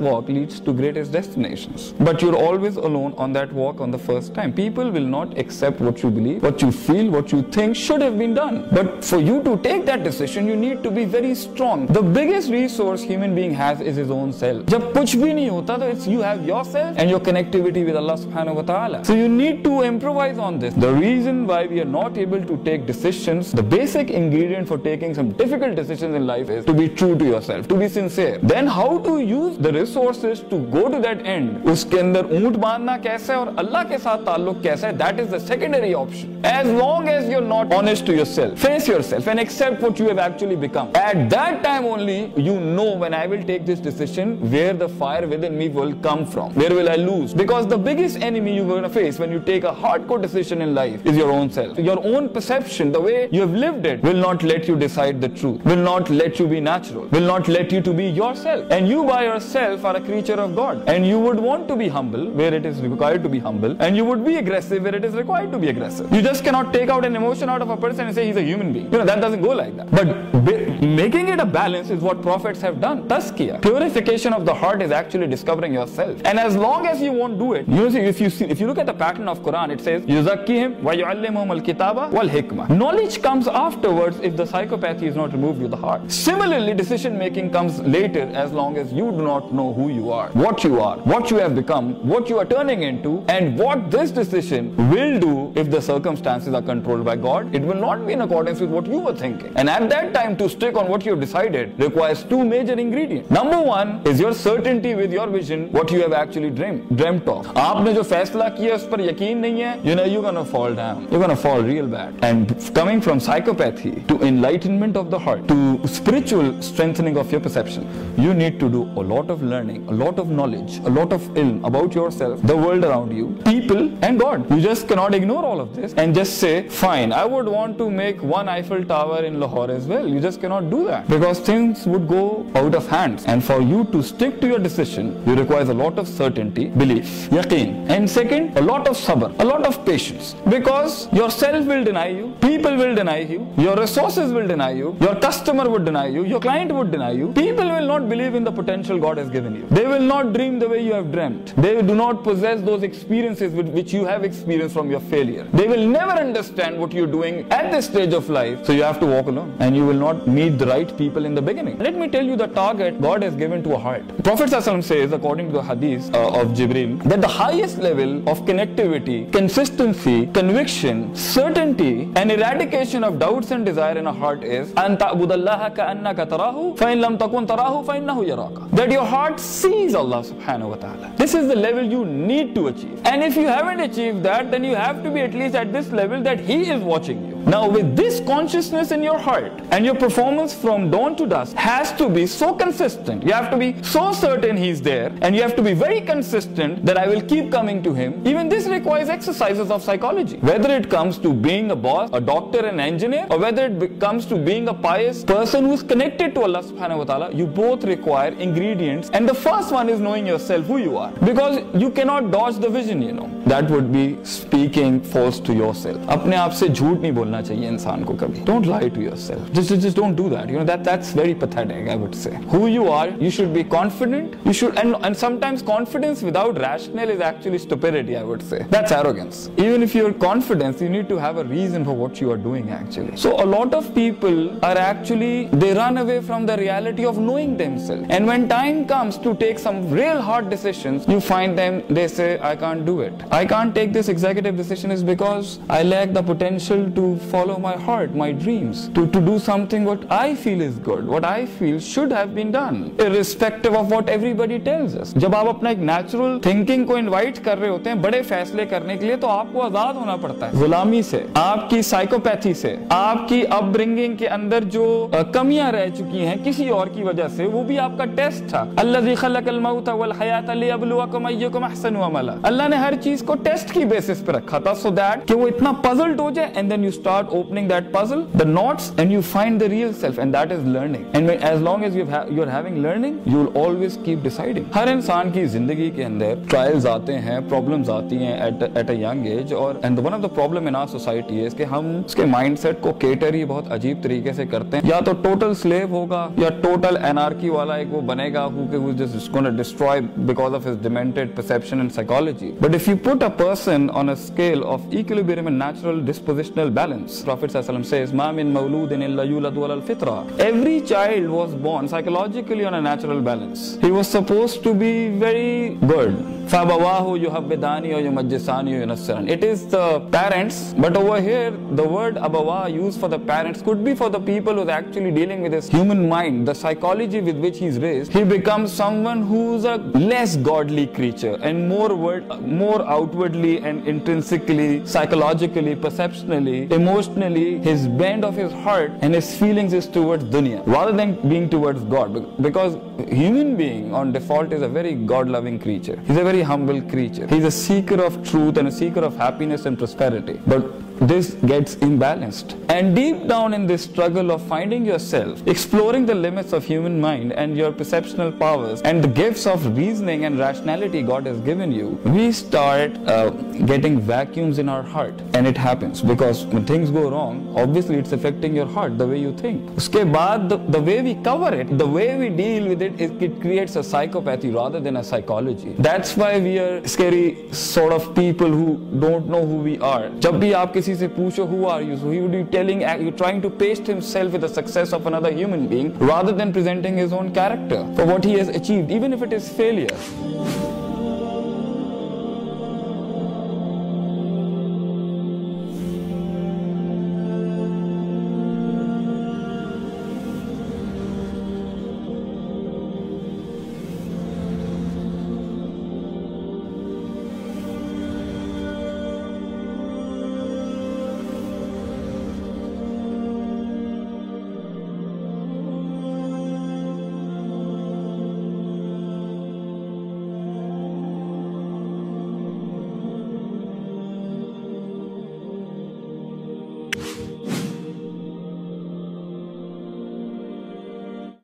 وک lead but text people will not you believe what you feel what شوڈیشن connectivity with Allah Khan this the reason why we are not able decision basic ingredient for taking some difficult decisions then how to use use the resources to go to that and اس کے اندر اونٹ باندھنا کیسا ہے اور اللہ کے ساتھ تعلق کیسا ہے that is the secondary option as long as you not honest to yourself face yourself and accept what you have actually become at that time only you know when I will take this decision where the fire within me will come from where will I lose because the biggest enemy you going to face when you take a hard core decision in life is your own self your own perception the way you have lived it will not let you decide the truth will not let you be natural will not let you to be yourself and you by yourself of God and you would want to بیمبل discovering long as you وانٹر knowledge comes آفٹرلی ڈسنگ comes later as long as you do not know who you are what you become what you are why God nothing نے جو فیصلہ کیا ہے lot of knowledge lot of film about you self the world around you people سے not بلیوٹینشیل potential God has given you. They will not dream the way you have dreamt. They do not possess those experiences with which you have experienced from your failure. They will never understand what you're doing at this stage of life. So you have to walk alone and you will not meet the right people in the beginning. Let me tell you the target God has given to a heart. Prophet says, according to the Hadith uh, of Jibreel, that the highest level of connectivity, consistency, conviction, certainty, and eradication of doubts and desire in a heart is, that Your heart sees Allah subhanahu wa ta'ala. This is the level you need to achieve. And if you haven't achieved that, then you have to be at least at this level that He is watching you. Doctor اور whether it comes to big ارسنٹ require ingredients one is knowing you are سیلفر وژ اپنے آپ سے reality of knowing real hard you find بڑے فیصلے کرنے کے لیے تو آپ کو آزاد ہونا پڑتا ہے غلامی سے آپ کی سائیکوپیتھی سے آپ کی برنگنگ کے اندر جو کمیاں رہ چکی ہیں کسی اور کی وجہ سے وہ بھی آپ کا ٹیسٹ تھا اللہ کو اللہ نے ہر چیز کو ٹیسٹ کی بیسس پہ رکھا تھا سو دیٹ کہ وہ اتنا پزلڈ ہو جائے and then you start opening that puzzle the knots and you find the real self and that is learning and as long as you are having learning you will always keep deciding ہر انسان کی زندگی کے اندر trials آتے ہیں problems آتی ہیں at a young age اور and one of the problem in our society is کہ ہم اس کے مائنڈ سیٹ کو کیٹر ہی بہت عجیب طریقے سے کرتے ہیں یا تو ٹوٹل سلیو ہوگا یا ٹوٹل انارکی والا ایک وہ بنے گا ہو کہ ہو is just gonna destroy because of his demented perception and psychology but if you put person awfully ڈسپوزلسر every child was born psychologically less godly psychologically per seeker of truth seeker office get and deep down mind you پرس raising ویکسرسلیٹس کے we art of پیپلو who سکس رادریکٹر what hair